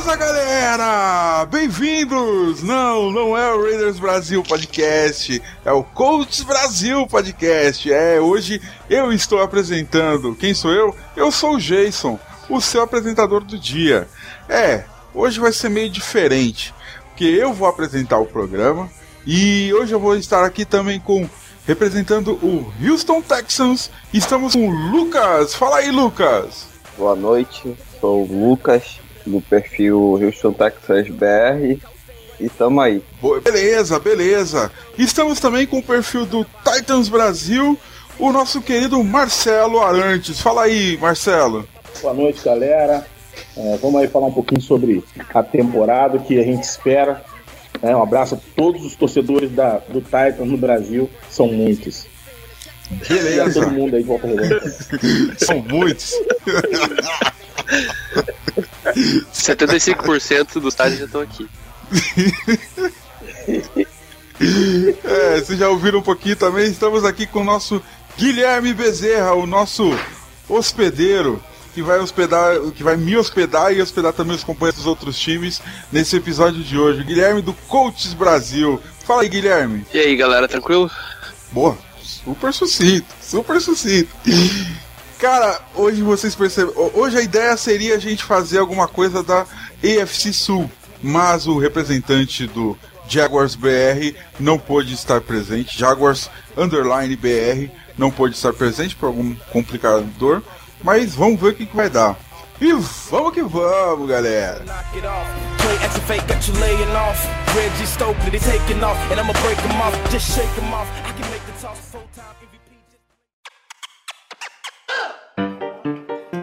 Beleza, galera? Bem-vindos! Não, não é o Raiders Brasil Podcast, é o Colts Brasil Podcast. É, hoje eu estou apresentando. Quem sou eu? Eu sou o Jason, o seu apresentador do dia. É, hoje vai ser meio diferente, porque eu vou apresentar o programa e hoje eu vou estar aqui também com representando o Houston Texans. Estamos com o Lucas. Fala aí, Lucas. Boa noite, sou o Lucas do perfil Houston Texas BR e tamo aí. Boa, beleza, beleza. Estamos também com o perfil do Titans Brasil, o nosso querido Marcelo Arantes. Fala aí, Marcelo. Boa noite, galera. É, vamos aí falar um pouquinho sobre a temporada que a gente espera. É, um abraço a todos os torcedores da, do Titans no Brasil, são muitos. E a Beleza. todo mundo aí de volta redonda. São muitos. 75% dos estádios já estão aqui. É, vocês já ouviram um pouquinho também? Estamos aqui com o nosso Guilherme Bezerra, o nosso hospedeiro, que vai hospedar, que vai me hospedar e hospedar também os companheiros dos outros times nesse episódio de hoje. Guilherme do Coaches Brasil. Fala aí, Guilherme. E aí, galera, tranquilo? Boa, super sucinto, super sucinto. Cara, hoje vocês percebem. Hoje a ideia seria a gente fazer alguma coisa da AFC Sul, mas o representante do Jaguars BR não pôde estar presente. Jaguars Underline BR não pôde estar presente por algum complicador, mas vamos ver o que, que vai dar. E vamos que vamos, galera!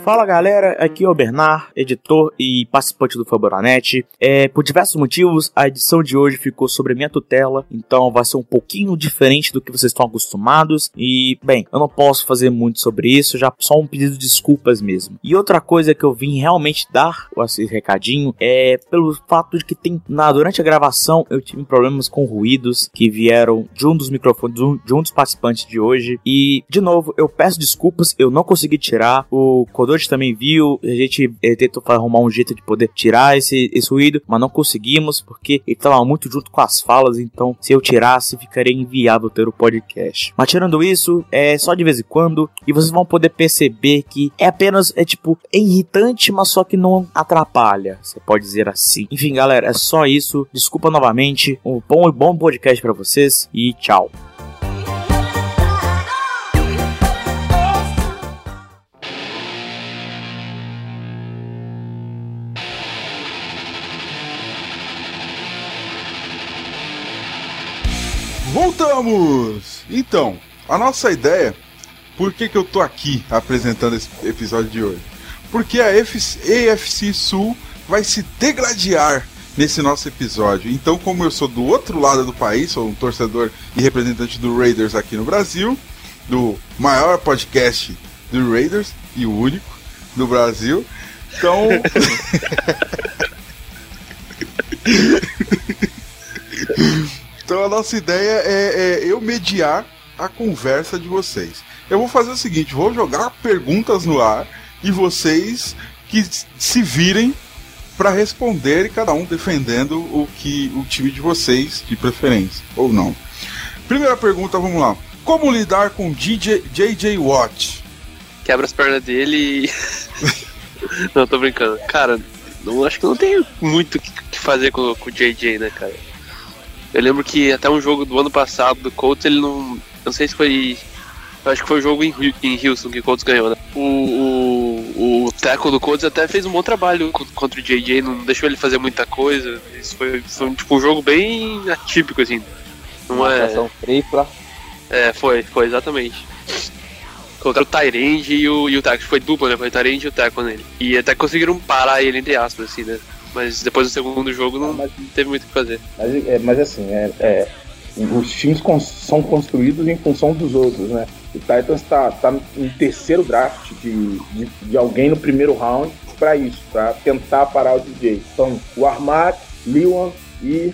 Fala galera, aqui é o Bernard, editor e participante do Faboranet. É, por diversos motivos, a edição de hoje ficou sobre a minha tutela, então vai ser um pouquinho diferente do que vocês estão acostumados. E, bem, eu não posso fazer muito sobre isso, já só um pedido de desculpas mesmo. E outra coisa que eu vim realmente dar esse recadinho é pelo fato de que tem na durante a gravação eu tive problemas com ruídos que vieram de um dos microfones de um, dos participantes de hoje. E, de novo, eu peço desculpas, eu não consegui tirar. O Kodoji também viu, a gente eh, tentou arrumar um jeito de poder tirar esse, esse ruído, mas não conseguimos porque ele estava muito junto com as falas, então se eu tirasse ficaria inviável ter o podcast. Mas tirando isso, é só de vez em quando e vocês vão poder perceber que é apenas, é tipo, é irritante, mas só que não atrapalha, você pode dizer assim. Enfim, galera, é só isso. Desculpa novamente. Um bom, bom podcast para vocês e tchau. Voltamos! Então, a nossa ideia, por que, que eu tô aqui apresentando esse episódio de hoje? Porque a AFC Sul vai se degladiar nesse nosso episódio. Então, como eu sou do outro lado do país, sou um torcedor e representante do Raiders aqui no Brasil, do maior podcast do Raiders e o único do Brasil. Então. Então a nossa ideia é, é eu mediar a conversa de vocês. Eu vou fazer o seguinte, vou jogar perguntas no ar e vocês que se virem para responder, cada um defendendo o que o time de vocês, de preferência, ou não. Primeira pergunta, vamos lá. Como lidar com DJ, JJ Watt? Quebra as pernas dele e. não, tô brincando. Cara, não, acho que não tem muito o que, fazer com o JJ, né, cara? Eu lembro que até um jogo do ano passado do Colts, ele não. Não sei se foi. Eu acho que foi o jogo em, em Houston que o Colts ganhou, né? O, o, o tackle do Colts até fez um bom trabalho co- contra o JJ, não deixou ele fazer muita coisa. Isso foi, foi tipo, um jogo bem atípico, assim. Não é. Marcação tripla. É, foi, foi exatamente. Colocaram o Tyrande e o, e o Taco, foi dupla, né? Foi o Tyrande e o Taco nele. E até conseguiram parar ele, entre aspas, assim, né? Mas depois do segundo jogo não, Mas- não teve muito o que fazer. Mas, é, mas assim, é, é, os times cons- são construídos em função dos outros, né? O Titans tá, tá no terceiro draft de, de, de alguém no primeiro round para isso, para tentar parar o DJ. Então, o Armat, Lewan e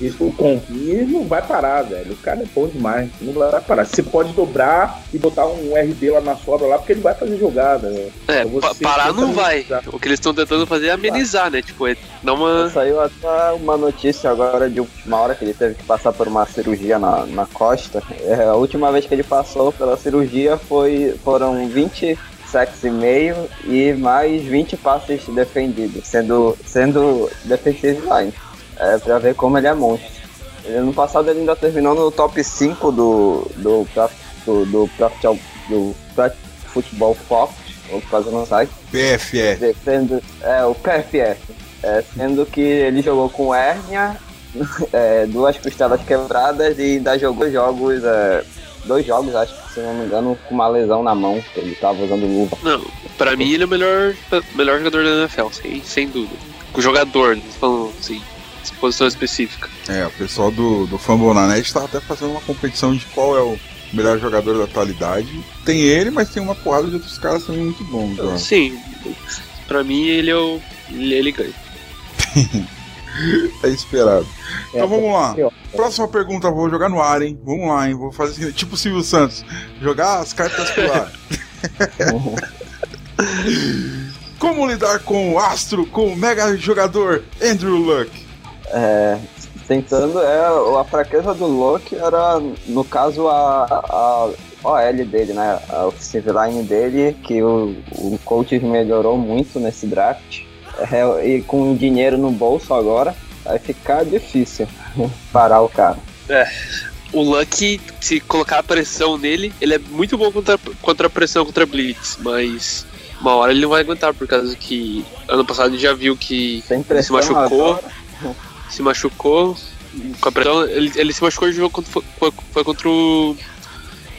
isso o Con. E não vai parar, velho. O cara é bom demais. Não vai parar. Você pode dobrar e botar um RD lá na sobra lá, porque ele vai fazer jogada, né? É, Então pa- você parar não vai. amenizar. O que eles estão tentando fazer é amenizar, né? Tipo, é dar uma. Saiu até uma notícia agora de última hora que ele teve que passar por uma cirurgia na, na costa. É, a última vez que ele passou pela cirurgia foi foram 20 sacks e meio e mais 20 passes defendidos, sendo, sendo defensive line. É pra ver como ele é monstro. Ele, ano passado ele ainda terminou no top 5 do, do, do, do, do Pro Football Focus, ou fazendo um site. PFF. Sendo, é, o PFF. É, sendo que ele jogou com hérnia, é, duas costelas quebradas e ainda jogou jogos, é, dois jogos, acho que se não me engano, com uma lesão na mão, que ele tava usando luva. Não, pra mim ele é o melhor, melhor jogador da NFL, sem, sem dúvida. O jogador, falando assim, posição específica. É, o pessoal do, do Fumble na Net tá até fazendo uma competição de qual é o melhor jogador da atualidade. Tem ele, mas tem uma porrada de outros caras também muito bons. ó. Sim, pra mim ele é o. Ele, ele ganha. É esperado. Então É, vamos lá. Próxima pergunta, vou jogar no ar, hein? Vamos lá, hein? Vou fazer assim, tipo o Silvio Santos. Jogar as cartas pro ar. Como lidar com o astro, com o mega jogador Andrew Luck? É, tentando, é, a fraqueza do Luck era, no caso, a, a OL dele, né? A offensive line dele, que o, o coach melhorou muito nesse draft. É, e com dinheiro no bolso agora, vai ficar difícil parar o cara. O Lucky, se colocar a pressão nele, ele é muito bom contra, contra a pressão contra a Blitz, mas uma hora ele não vai aguentar, por causa que ano passado já viu que Sem ele se machucou, agora, se machucou com a pressão. Ele, ele se machucou no jogo contra, foi, foi- contra o.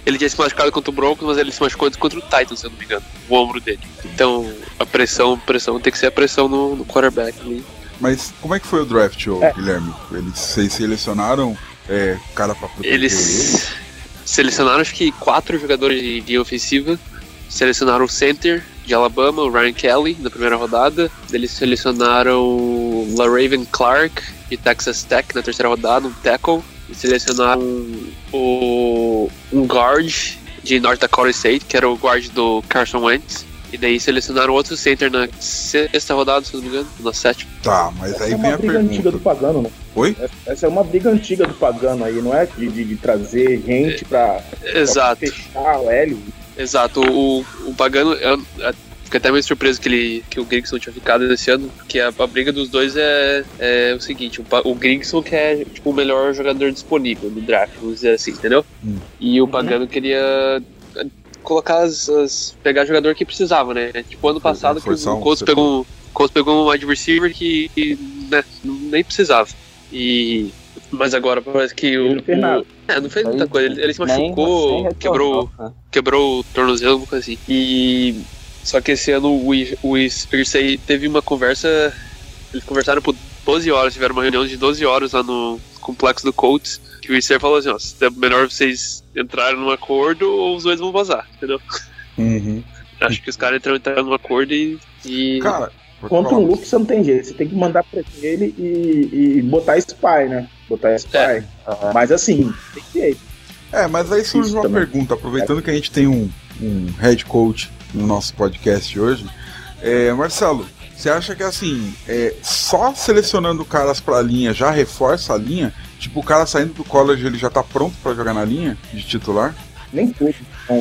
Ele tinha se machucado contra o Broncos, mas ele se machucou contra o Titans, se eu não me engano, o ombro dele. Então, a pressão, pressão tem que ser a pressão no, no quarterback ali. Mas como é que foi o draft, ô, É. Guilherme? Eles vocês selecionaram é, cara pra proteger ele? Eles selecionaram acho que quatro jogadores de, de ofensiva. Selecionaram o center de Alabama, o Ryan Kelly, na primeira rodada. Eles selecionaram o LaRaven Clark, de Texas Tech, na terceira rodada, um tackle. E selecionaram o, um guard de North Dakota State, que era o guard do Carson Wentz. E daí selecionaram outro center na sexta rodada, se não me engano, na sétima. Tá, mas Essa aí é vem uma a briga antiga do pergunta. Pagano, né? Oi? Essa- Essa é uma briga antiga do Pagano aí, não é? De, de- de trazer gente pra, pra Exato. fechar o L. Exato, o, o Pagano, eu fiquei até meio surpreso que, ele, que o Grigson tinha ficado nesse ano, porque a, a briga dos dois é, é o seguinte, o, o Grigson que é tipo, o melhor jogador disponível no draft, vamos dizer assim, entendeu? Hum. E o Pagano queria eh, colocar as, as- pegar jogador que precisava, né? Tipo ano passado que o Colts pegou, o Colts pegou um wide receiver que, que, né, nem precisava. E mas agora parece que o, Ele não fez nada. o- é, não fez muita coisa, ele, ele se machucou, quebrou né? quebrou o tornozelo, alguma coisa assim. E. Só que esse ano o, o Irsay teve uma conversa. Eles conversaram por 12 horas, tiveram uma reunião de 12 horas lá no complexo do Colts. Que o Irsay falou assim: ó, é melhor vocês entrarem num acordo ou os dois vão vazar, entendeu? Uhum. Acho que os caras entraram, entraram num acordo e. e Cara, Contra o Luke você não tem jeito, você tem que mandar pra ele e, e botar spy, né? Botar spy. É. Mas assim, tem jeito. É, mas aí surge Isso uma também. pergunta, aproveitando que a gente tem um, um head coach no nosso podcast hoje. É, Marcelo, você acha que assim, é, só selecionando caras pra linha já reforça a linha? Tipo, o cara saindo do college ele já tá pronto pra jogar na linha de titular? Nem todos,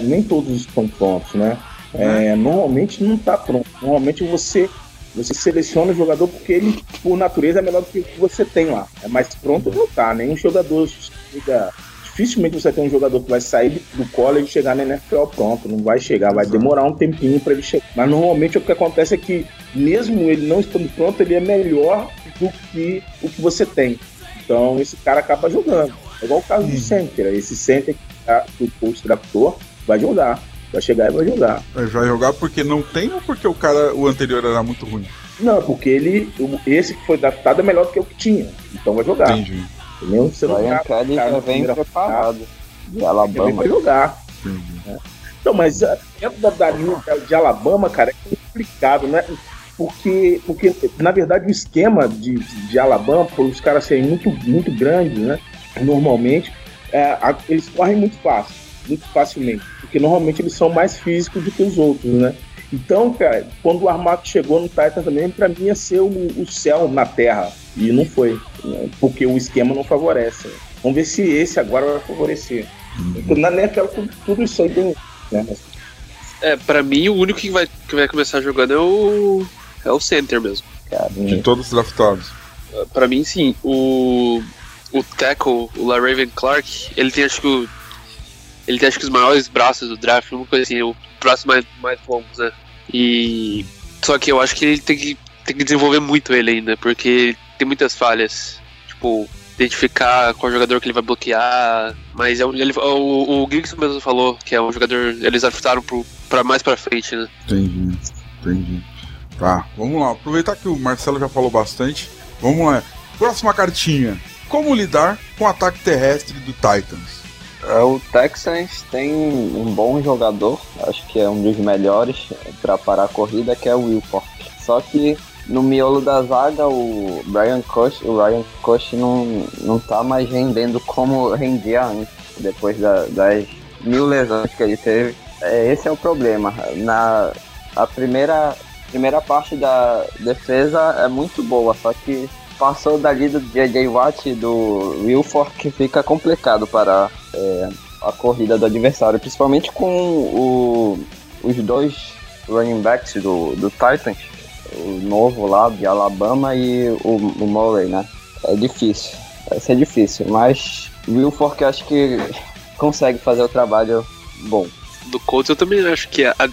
nem todos estão prontos, né? É, normalmente não está pronto. Normalmente você você seleciona o jogador porque ele, por natureza, é melhor do que o que você tem lá. É mais pronto não tá. Nenhum jogador chega. Dificilmente você tem um jogador que vai sair do college e chegar na NFL pronto. Não vai chegar, vai Exato. demorar um tempinho para ele chegar. Mas normalmente o que acontece é que, mesmo ele não estando pronto, ele é melhor do que o que você tem. Então esse cara acaba jogando. É igual o caso do Uhum. center. Esse center que, tá- o coach draftou vai jogar. Vai chegar e vai jogar. Vai jogar porque não tem ou porque o cara, o anterior era muito ruim? Não, porque ele. Esse que foi draftado é melhor do que o que tinha. Então vai jogar. Entendi. Entendeu? Você não Ryan tá- Kelly cara, já vem preparado. De Ele Alabama. pra jogar. né? Então, mas ah, dentro da, da linha de Alabama, cara, é complicado, né? Porque, porque na verdade, o esquema de, de Alabama, por os caras serem muito, muito grandes, né? Normalmente, é, eles correm muito fácil, muito facilmente. Porque normalmente eles são mais físicos do que os outros, né? Então, cara, quando o Armato chegou no Titan também, pra mim ia ser o, o céu na terra. E não foi, né? porque o esquema não favorece. Vamos ver se esse agora vai favorecer. Então, Na NFL, tudo, tudo isso aí tem. Né? Mas É, pra mim o único que vai, que vai começar jogando é o. É o center mesmo. De todos os draftados. Pra mim sim. O. O tackle, o LaRaven Clark, ele tem acho que o. Ele tem acho que os maiores braços do draft, uma coisa assim, o braço mais, mais longos, né? E. Só que eu acho que ele tem que, tem que desenvolver muito ele ainda, porque tem muitas falhas. Tipo, identificar qual jogador que ele vai bloquear. Mas é um, ele, o, o Gibson mesmo falou que é um jogador. Eles draftaram pro, pra mais pra frente, né? Entendi, entendi. Tá, vamos lá. Aproveitar que o Marcelo já falou bastante. Vamos lá. Próxima cartinha. Como lidar com o ataque terrestre do Titans? É, O Texans tem um bom jogador, acho que é um dos melhores para parar a corrida, que é o Wilfork. Só que no miolo da zaga, o Brian Cush, o Ryan Cush não, não tá mais rendendo como rendia antes, depois da- das mil lesões que ele teve. É, esse é o problema. Na a primeira, primeira parte da defesa é muito boa, só que passou dali do J.J. Watt e do Wilfork que fica complicado para é, a corrida do adversário, principalmente com o- os dois running backs do, do Titans, o novo lá de Alabama e o, o Murray, né? É difícil, vai ser difícil, mas o Wilfork acho que consegue fazer o trabalho bom. do Colts, eu também acho que a, a,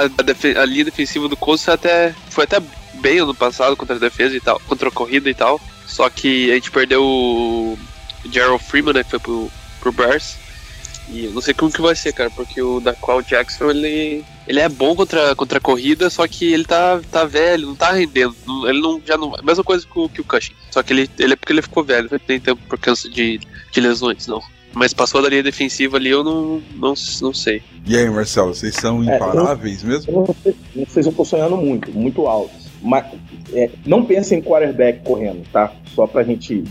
a, a linha defensiva do Colts até, foi até bem ano passado contra a defesa e tal, contra a corrida e tal. Só que a gente perdeu o Gerald Freeman, né, que foi pro, pro Bears. E eu não sei como que vai ser, cara, porque o Daquan Jackson, ele, ele é bom contra, contra a corrida, só que ele tá, tá velho, não tá rendendo. Não- Ele não, já não, mesma coisa que o, que o Cushing. Só que ele, ele é porque ele ficou velho, não tem tempo por causa de, de lesões, não. Mas passou da linha defensiva ali, eu não, não, não sei. E aí, Marcelo, vocês são É, imparáveis mesmo? eu se eu tô sonhando muito, muito alto. Mas é, não pense em quarterback correndo, tá? Só pra gente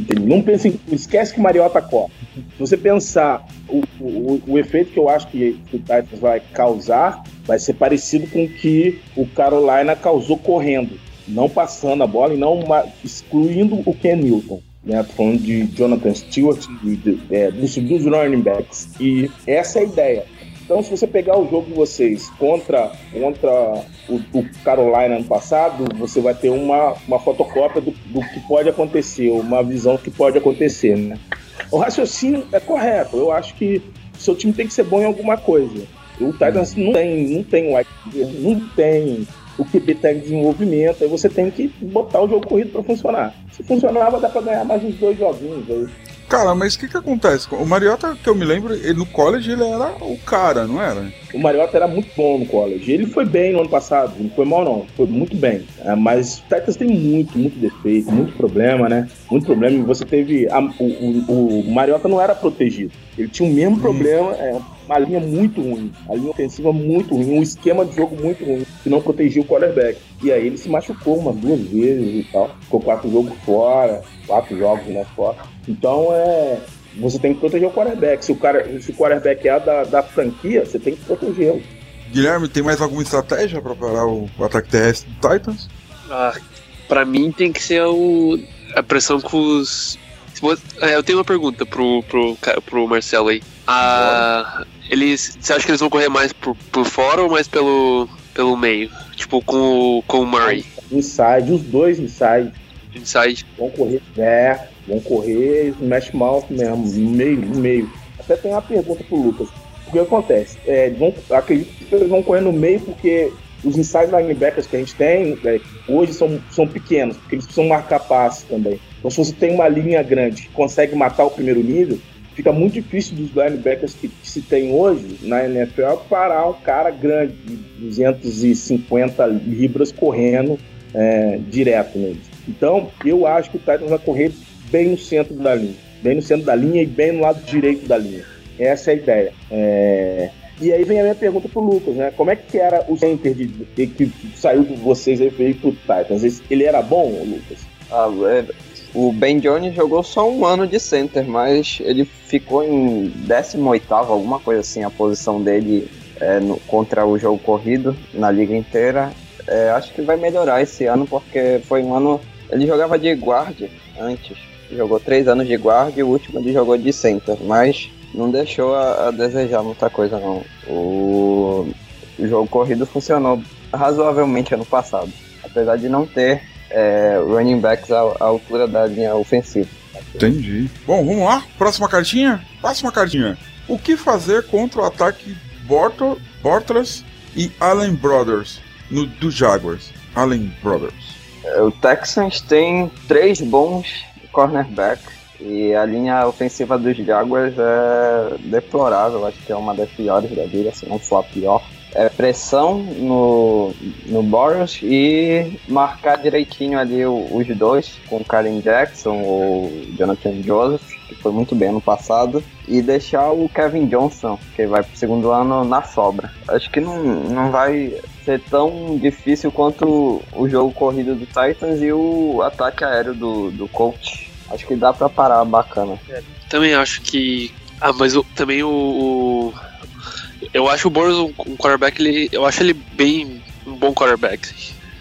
entender. Não pense em. Esquece que o Mariota corre. Se você pensar o, o, o efeito que eu acho que o Titans vai causar, vai ser parecido com o que o Carolina causou correndo. Não passando a bola e não excluindo o Ken Newton. Né, falando de Jonathan Stewart, de, de, é, dos, dos running backs. E essa é a ideia. Então, se você pegar o jogo de vocês contra, contra o, o Carolina ano passado, você vai ter uma, uma fotocópia do, do que pode acontecer, uma visão do que pode acontecer, né? O raciocínio é correto. Eu acho que seu time tem que ser bom em alguma coisa. O Titans não tem, não tem wide não tem o QB tá em desenvolvimento, aí você tem que botar o jogo corrido para funcionar. Se funcionava, dá para ganhar mais uns dois joguinhos aí. Cara, mas o que que acontece? O Mariota, que eu me lembro, ele, no college ele era o cara, não era? O Mariota era muito bom no college. Ele foi bem no ano passado, não foi mal não, foi muito bem. É, mas o Titans tem muito, muito defeito, muito problema, né? Muito problema. E Você teve. a- o, o, o Mariota não era protegido. Ele tinha o mesmo problema, é, uma linha muito ruim, a linha ofensiva muito ruim, um esquema de jogo muito ruim, que não protegia o quarterback. E aí ele se machucou umas duas vezes e tal. Ficou quatro jogos fora, quatro jogos né, fora. Então é. Você tem que proteger o quarterback. Se o, cara, se o quarterback é da, da franquia, você tem que protegê-lo. Guilherme, tem mais alguma estratégia pra parar o, o ataque terrestre do Titans? Ah, pra mim tem que ser o, a pressão com os. é, eu tenho uma pergunta pro, pro, pro Marcelo aí. Ah, eles. Você acha que eles vão correr mais por, por fora ou mais pelo, pelo meio? Tipo, com, o- com o Murray Inside, os dois inside inside. vão correr é, vão correr smash mouth mesmo, no meio, meio. Até tem uma pergunta pro Lucas. O que acontece? É, vão, acredito que eles vão correr no meio porque os inside linebackers que a gente tem é, hoje são, são pequenos, porque eles precisam marcar passe também. Então se você tem uma linha grande que consegue matar o primeiro nível, fica muito difícil dos linebackers que, que se tem hoje na NFL parar um cara grande de 250 libras correndo é, direto neles. Então, eu acho que o Titans vai correr bem no centro da linha. bem no centro da linha e bem no lado direito da linha. Essa é a ideia. É... E aí vem a minha pergunta pro Lucas, né? Como é que era o center de, que saiu de vocês e veio pro Titans? Ele era bom, Lucas? Ah, é, o Ben Jones jogou só um ano de center, mas ele ficou em 18 alguma coisa assim, a posição dele é, no, contra o jogo corrido na liga inteira. É, acho que vai melhorar esse ano, porque foi um ano. Ele jogava de guard antes. Jogou três anos de guard e o último ele jogou de center, mas não deixou a, a desejar muita coisa não. O, o, jogo corrido funcionou razoavelmente ano passado, apesar de não ter é, running backs à, à altura da linha ofensiva. Entendi. Bom, vamos lá. Próxima cartinha? Próxima cartinha. O que fazer contra o ataque Bortles e Allen Brothers no, do Jaguars? Allen Brothers. É, o Texans tem três bons cornerbacks e a linha ofensiva dos Jaguars é deplorável, acho que é uma das piores da liga, se não for a pior. É pressão no, no Boros e marcar direitinho ali os dois, com o Karen Jackson ou Jonathan Joseph, que foi muito bem no passado, e deixar o Kevin Johnson, que vai pro segundo ano, na sobra. Acho que não, não vai ser tão difícil quanto o jogo corrido do Titans e o ataque aéreo do, do coach. Acho que dá pra parar bacana. Também acho que. Ah, mas o, também o, o, Eu acho o Boros um, um quarterback, ele, eu acho ele bem um bom quarterback.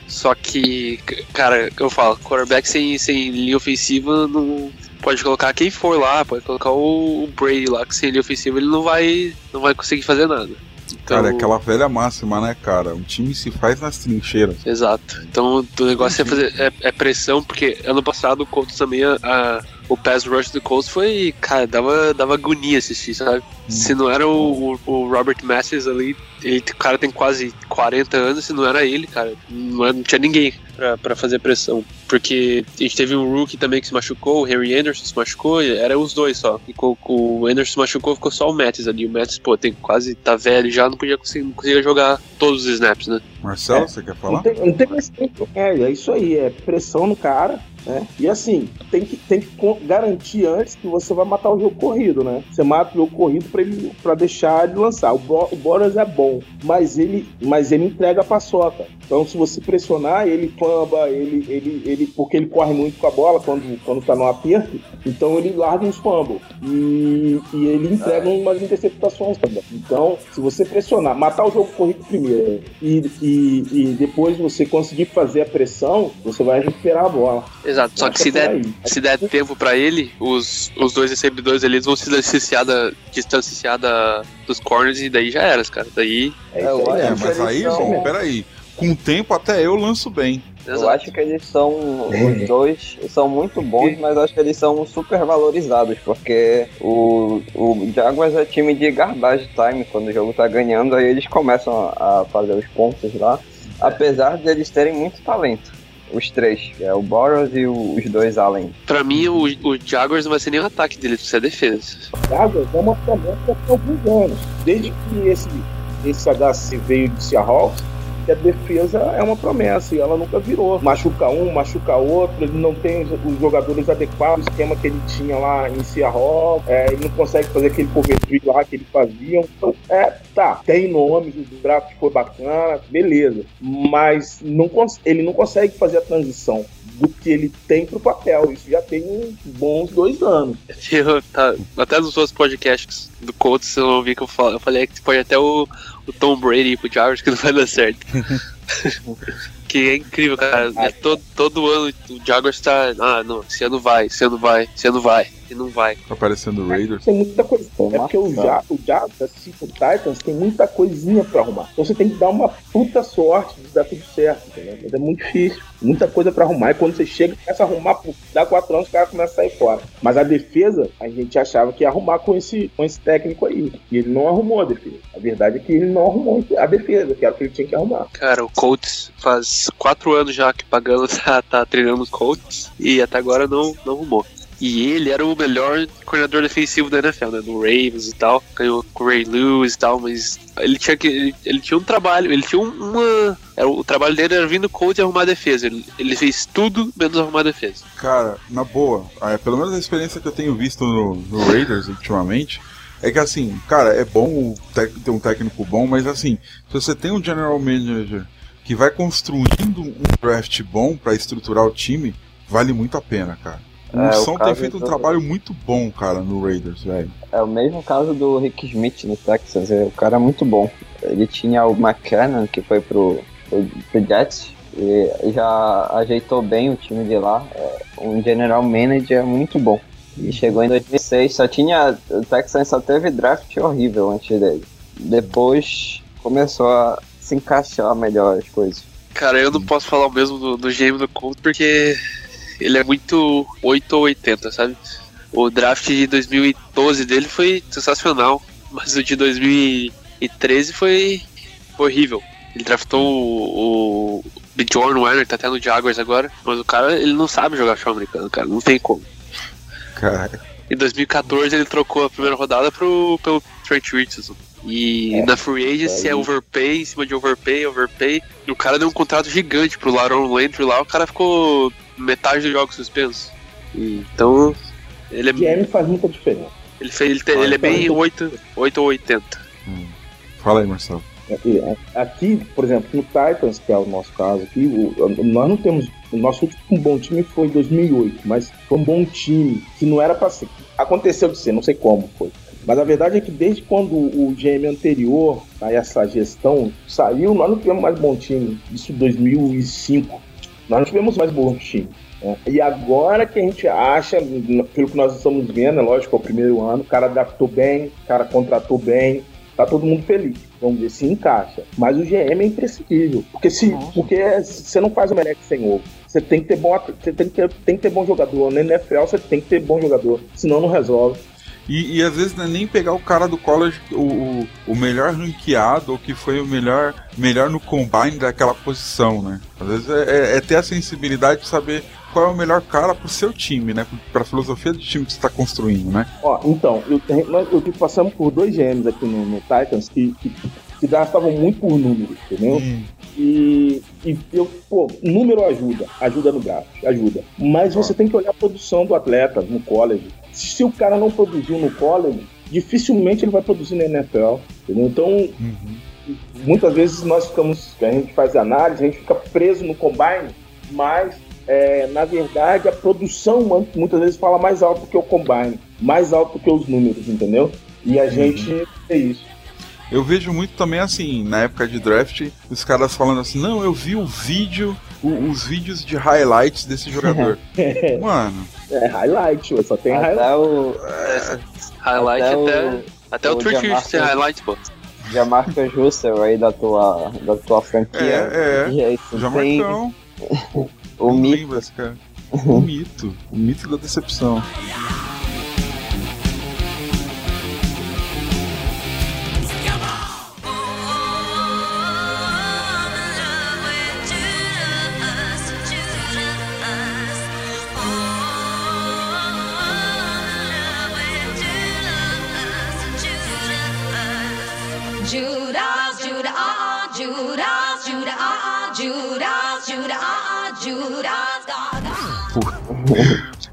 Só que, cara, eu falo, quarterback sem, sem linha ofensiva não. Pode colocar quem for lá, pode colocar o Brady lá, que sem linha ofensiva ele não vai, não vai conseguir fazer nada. Então, Cara, é aquela velha máxima, né, cara? Um time se faz nas trincheiras. Exato. Então o negócio é fazer é, é pressão, porque ano passado o Colts também a, a- o pass rush do Colts foi, cara, dava, dava agonia assistir, sabe? Se não era o, o, o Robert Masters ali, ele, o cara tem quase 40 anos, se não era ele, cara, não, era- não tinha ninguém pra, pra fazer pressão. Porque a gente teve um rookie também que se machucou, o Harry Anderson se machucou, e era os dois só. E com, com o Anderson se machucou, ficou só o Mattis ali. O Mattis, pô, tem quase, tá velho já, não podia conseguir, não conseguia jogar todos os snaps, né? Marcelo, É. você quer Não falar? tem, não tem mais tempo. É, é isso aí, é pressão no cara, né? E assim, tem que, tem que garantir antes que você vai matar o jogo corrido, né? Você mata o jogo corrido pra, ele, pra deixar ele lançar. O, Bo, o Boras é bom, mas ele, mas ele entrega a paçoca. Então, se você pressionar, ele famba, ele, ele, ele, porque ele corre muito com a bola quando, quando tá no aperto, então ele larga uns fumbles. E, e ele entrega umas interceptações também. Então, se você pressionar, matar o jogo corrido primeiro e, e, e depois você conseguir fazer a pressão, você vai recuperar a bola. Exato, só que se é der, por aí. se der tempo pra ele, os, os dois recebedores eles vão se distanciar, da, distanciar da, dos corners e daí já era, cara. Daí, É É, isso eu aí. É, mas aí, peraí. Com o tempo até eu lanço bem. Eu acho que eles são. Os dois são muito bons, mas acho que eles são super valorizados, porque o, o Jaguars é time de garbage time, quando o jogo tá ganhando, aí eles começam a fazer os pontos lá, apesar de eles terem muito talento. Os três, que é o Boros e o- os dois Allen. Pra mim, o, o Jaguars não vai ser nem o ataque deles, vai ser a defesa. Jaguars é uma promessa há alguns anos. Desde que esse, esse HC veio de Seahawks, que a defesa é uma promessa e ela nunca virou. Machuca um, machuca outro, ele não tem os, jogadores adequados, o esquema que ele tinha lá em Seahawks, é, ele não consegue fazer aquele cover tree lá que ele fazia. Então, é, tá, tem nomes, o draft foi bacana, beleza, mas não ele não consegue fazer a transição do que ele tem pro papel. Isso já tem uns bons dois anos. Eu, tá, até nos outros podcasts do Colts eu ouvi que eu, eu falei que pode até o, o Tom Brady pro Jaguars que não vai dar certo. que é incrível, cara. É todo, todo ano o Jaguars tá. Ah, não, esse ano vai, esse ano vai, esse ano vai, e não vai. Tá aparecendo o Raiders. Tem muita coisa. É porque o. Ja- o Jaguars, assim, o Titans, tem muita coisinha pra arrumar. Então você tem que dar uma puta sorte de dar tudo certo, entendeu? Mas é muito difícil. Muita coisa pra arrumar. E quando você chega, começa a arrumar, pô, dá quatro anos, o cara começa a sair fora. Mas a defesa, a gente achava que ia arrumar com esse, com esse técnico aí. E ele não arrumou a defesa. A verdade é que ele não arrumou a defesa, que era o que ele tinha que arrumar. Cara, o Colts faz quatro anos já que Pagano tá, tá treinando os Colts e até agora não, não arrumou. E ele era o melhor coordenador defensivo da NFL, né? No Ravens e tal. Ganhou com o Ray Lewis e tal, mas ele tinha que. Ele, ele tinha um trabalho, ele tinha uma. Era, o trabalho dele era vir no coach e arrumar a defesa. Ele, ele fez tudo menos arrumar a defesa. Cara, na boa, é, pelo menos a experiência que eu tenho visto no, no Raiders ultimamente. É que assim, cara, é bom ter um técnico bom, mas assim, se você tem um general manager que vai construindo um draft bom para estruturar o time, vale muito a pena, cara. O É, o Wilson tem caso feito um do- trabalho muito bom, cara, no Raiders, velho. É o mesmo caso do Rick Smith no Texas. é, O cara é muito bom. Ele tinha o McKinnon, que foi pro, pro, pro Jets, e já ajeitou bem o time de lá. É um general manager muito bom. E chegou em 2006, só tinha. O Texans só teve draft horrível antes dele. Depois começou a se encaixar melhor as coisas. Cara, eu não posso falar o mesmo do, do GM do Colts porque ele é muito 8 ou 80, sabe? O draft de 2012 dele foi sensacional, mas o de 2013 foi, horrível. Ele draftou o, o Bjorn Werner, tá até no Jaguars agora, mas o cara ele não sabe jogar show americano, cara, não tem como. Cara, Em 2014 ele trocou a primeira rodada pro, pelo Trent Richardson. E É. na Free Agency é overpay, em cima de overpay, overpay. E o cara deu um contrato gigante pro Laron Landry lá, o cara ficou metade do jogo suspenso. E, então, ele é, GM faz muita diferença. ele, fez, ele, tem- ele é bem 8, 8 ou 80. fala aí, Marcelo. Aqui, aqui, por exemplo, no Titans, que é o nosso caso aqui, o- nós não temos. O nosso último bom time foi em 2008, mas foi um bom time que não era pra ser. Aconteceu de ser, não sei como foi. Mas a verdade é que desde quando o GM anterior a essa gestão saiu, nós não tivemos mais bom time. Isso em 2005. Nós não tivemos mais bom time. né? E agora que a gente acha, pelo que nós estamos vendo, é lógico, é o primeiro ano, o cara adaptou bem, o cara contratou bem, tá todo mundo feliz. Vamos ver se encaixa. Mas o GM é imprescindível. Porque se porque você não faz omelete sem ovo. Você tem que ter bom você tem que ter, tem que ter bom jogador. Na NFL você tem que ter bom jogador. Senão não resolve. E, e às vezes não é nem pegar o cara do college, o, o, o melhor ranqueado, ou que foi o melhor, melhor no combine daquela posição, né? Às vezes é, é- é ter a sensibilidade de saber qual é o melhor cara pro seu time, né? Pra filosofia do time que você tá construindo, né? Ó, então, eu, eu tive passamos por dois GMs aqui no, no Titans que, que, que draftavam muito por números, entendeu? E, e eu, pô, número ajuda, ajuda no draft, ajuda. Mas você tem que olhar a produção do atleta no college. Se, o cara não produziu no college, dificilmente ele vai produzir na NFL, entendeu? Então, muitas vezes nós ficamos, a gente faz análise, a gente fica preso no combine, mas é, na verdade a produção muitas vezes fala mais alto que o combine, mais alto que os números, entendeu? E a gente é isso. Eu vejo muito também assim, na época de draft, os caras falando assim, não, eu vi o vídeo, o- os vídeos de highlights desse jogador. Mano, É highlight, só tem highlight. Até o Highlight Até até. o- Até o, Richardson tem highlight, pô. Jamarcus Russell aí da tua, da tua franquia. É, é. Já tem Marcão. o mito. lembra cara. O mito. O mito da decepção.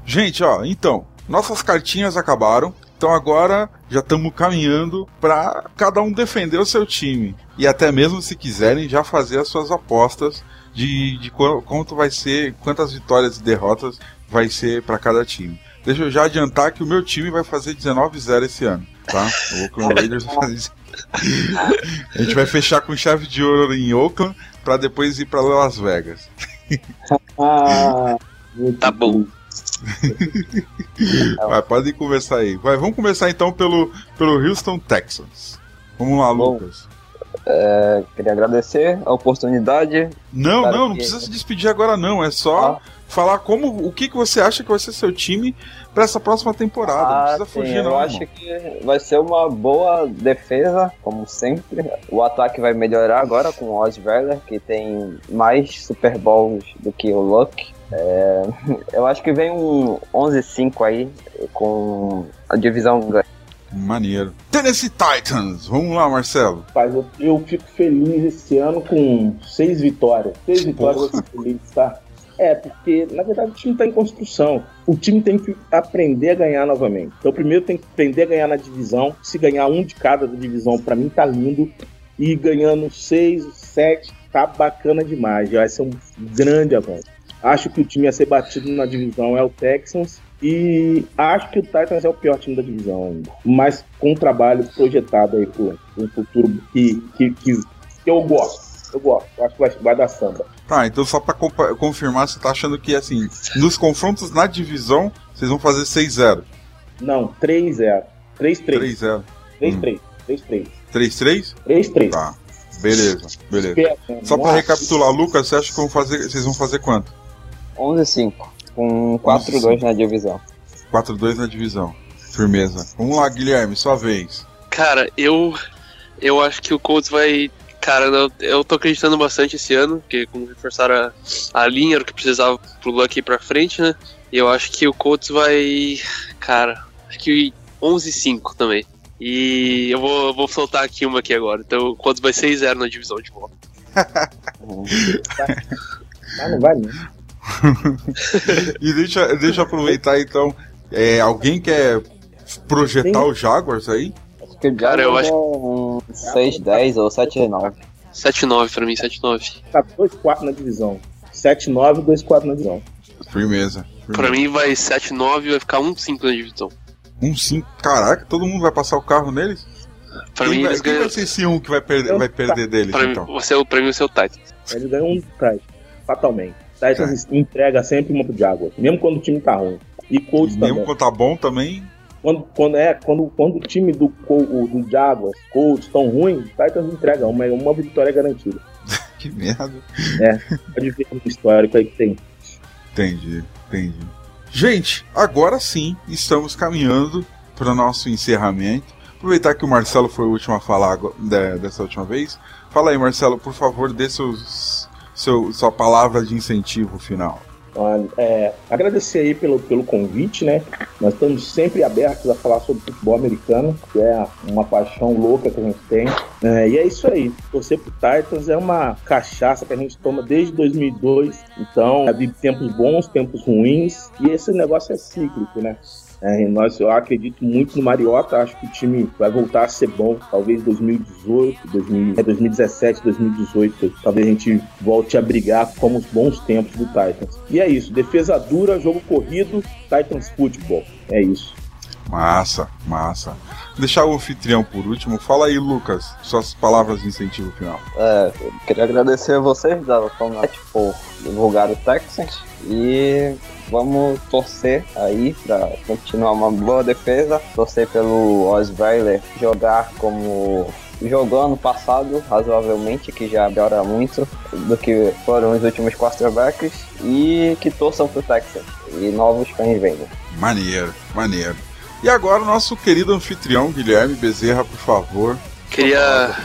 Gente, ó, então, nossas cartinhas acabaram. Então agora já estamos caminhando para cada um defender o seu time. E até mesmo se quiserem já fazer as suas apostas de, de qu- quanto vai ser, quantas vitórias e derrotas vai ser para cada time. Deixa eu já adiantar que o meu time vai fazer 19-0 esse ano, tá? O Oakland Raiders vai fazer. A gente vai fechar com chave de ouro em Oakland para depois ir para Las Vegas. Ah, Tá bom. Vai, podem conversar aí. Vai, vamos começar então pelo, pelo Houston Texans. Vamos lá, Bom. Lucas. É, queria agradecer a oportunidade. Não, não, não que- precisa se despedir agora não. É só Ah. falar como o que, que você acha que vai ser seu time para essa próxima temporada. não precisa Ah, sim, fugir eu não. acho irmão. que vai ser uma boa defesa, como sempre. O ataque vai melhorar agora com o Osweiler, que tem mais Super Bowls do que o Luck. É, eu acho que vem um 11-5 aí, com a divisão ganha. Maneiro. Tennessee Titans. Vamos lá, Marcelo. Rapaz, eu, eu fico feliz esse ano com seis vitórias. Seis vitórias eu fico feliz, tá? É, porque na verdade o time está em construção. O time tem que aprender a ganhar novamente. Então, primeiro tem que aprender a ganhar na divisão. Se ganhar um de cada da divisão, para mim tá lindo. E ganhando seis, sete, tá bacana demais. Vai ser um grande avanço. Acho que o time a ser batido na divisão é o Texans. E acho que o Titans é o pior time da divisão ainda. Mas com um trabalho projetado aí pro, pro futuro que, que, que, eu gosto. Eu gosto. Eu acho que vai, vai dar samba. Tá, então só pra confirmar, você tá achando que, assim, nos confrontos na divisão, vocês vão fazer 6-0. Não, 3-0. 3-3. 3-0. 3-3. 3-3. 3-3? 3-3. Tá. Beleza, beleza. Só pra nossa. recapitular, Lucas, você acha que vão fazer, vocês vão fazer quanto? 11-5, com 4-2 na divisão. 4-2 na divisão. Firmeza. Vamos lá, Guilherme, sua vez. Cara, eu eu acho que o Colts vai. Cara, eu, eu tô acreditando bastante esse ano, porque como reforçaram a, a linha, era o que precisava pro Luck ir pra frente, né? E eu acho que o Colts vai. Cara, acho que 11-5 também. E eu vou, eu vou soltar aqui uma aqui agora. Então o Colts vai 6-0 na divisão de volta. Ah, não vai não. E deixa, deixa eu aproveitar então. É, alguém quer projetar o Jaguars aí? Acho que o Cara, eu Jaguars é um 6-10 ou 7-9. 7-9 pra mim, 7-9. Tá 2-4 na divisão. 7-9 2-4 na divisão. Firmeza. Pra mim vai 7-9 e vai ficar 1-5 na divisão. Um 5. Caraca, todo mundo vai passar o carro neles? Pra quem mim vai, eles quem ganham. vai ser esse um que vai perder, vai perder deles, Pra mim, então? você, é o- pra mim, você é o Titans. Ele ganhou um Titans. Fatalmente. Titans entrega sempre uma pro Jaguars. Mesmo quando o time tá ruim. E Colts E mesmo também. quando tá bom também. Quando, quando, é, quando, quando o time do, o- do Jaguars, Colts, tão ruim, Titans entrega uma, uma vitória garantida. Que merda. Pode ver no histórico aí que tem. Entendi, entendi. Gente, agora sim estamos caminhando para o nosso encerramento. Aproveitar que o Marcelo foi o último a falar de- dessa última vez. Fala aí, Marcelo, por favor, dê seus, seu, sua palavra de incentivo final. Então, é, agradecer aí pelo, pelo convite, né? Nós estamos sempre abertos a falar sobre futebol americano, que é uma paixão louca que a gente tem. É, e é isso aí. Torcer pro Titans é uma cachaça que a gente toma desde 2002. Então, é, vive tempos bons, tempos ruins. E esse negócio é cíclico, né? É, nós, eu acredito muito no Mariota, acho que o time vai voltar a ser bom, talvez 2018, 2000, é, 2017, 2018, talvez a gente volte a brigar como os bons tempos do Titans. E é isso, defesa dura, jogo corrido, Titans Football, é isso. Massa, massa. Deixar o anfitrião por último. Fala aí, Lucas, suas palavras de incentivo final. É, eu queria agradecer a vocês da Comunidade por divulgar o Texans e vamos torcer aí para continuar uma boa defesa, torcer pelo Osweiler jogar como jogou ano passado, razoavelmente, que já melhora muito do que foram os últimos quarterbacks e que torçam pro Texans e novos cães venham. Maneiro, maneiro. E agora o nosso querido anfitrião, Guilherme Bezerra, por favor. Queria-.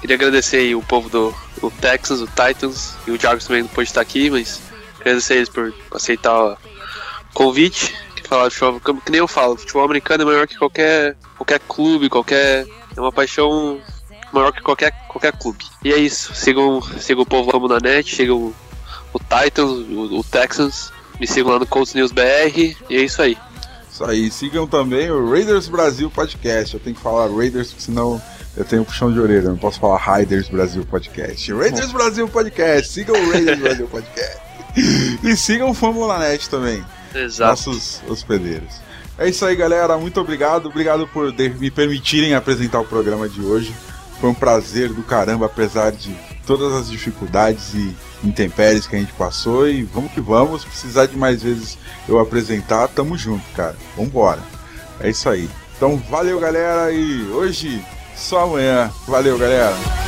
Queria agradecer aí o povo do o Texans, o Titans e o Jaguars também não pôde estar aqui, mas agradecer eles por aceitar o convite. Que falar de futebol, que nem eu falo, futebol americano é maior que qualquer, qualquer clube, qualquer. É uma paixão maior que qualquer, qualquer clube. E é isso. Sigam, sigam o povo como na net, sigam o, o Titans, o, o Texans, me sigam lá no Colts News BR, e é isso aí. Isso aí, sigam também o Raiders Brasil Podcast. Eu tenho que falar Raiders, porque senão eu tenho puxão de orelha. Eu não posso falar Raiders Brasil Podcast. Raiders Brasil Podcast. Sigam o Raiders Brasil Podcast. E sigam o Fórmula Net também. Exato. nossos hospedeiros. É isso aí, galera. Muito obrigado. Obrigado por me permitirem apresentar o programa de hoje. Foi um prazer do caramba, apesar de todas as dificuldades e intempéries que a gente passou. E vamos que vamos. Se precisar de mais vezes eu apresentar, tamo junto, cara. Vambora. É isso aí. Então, valeu, galera. E hoje, só amanhã. Valeu, galera.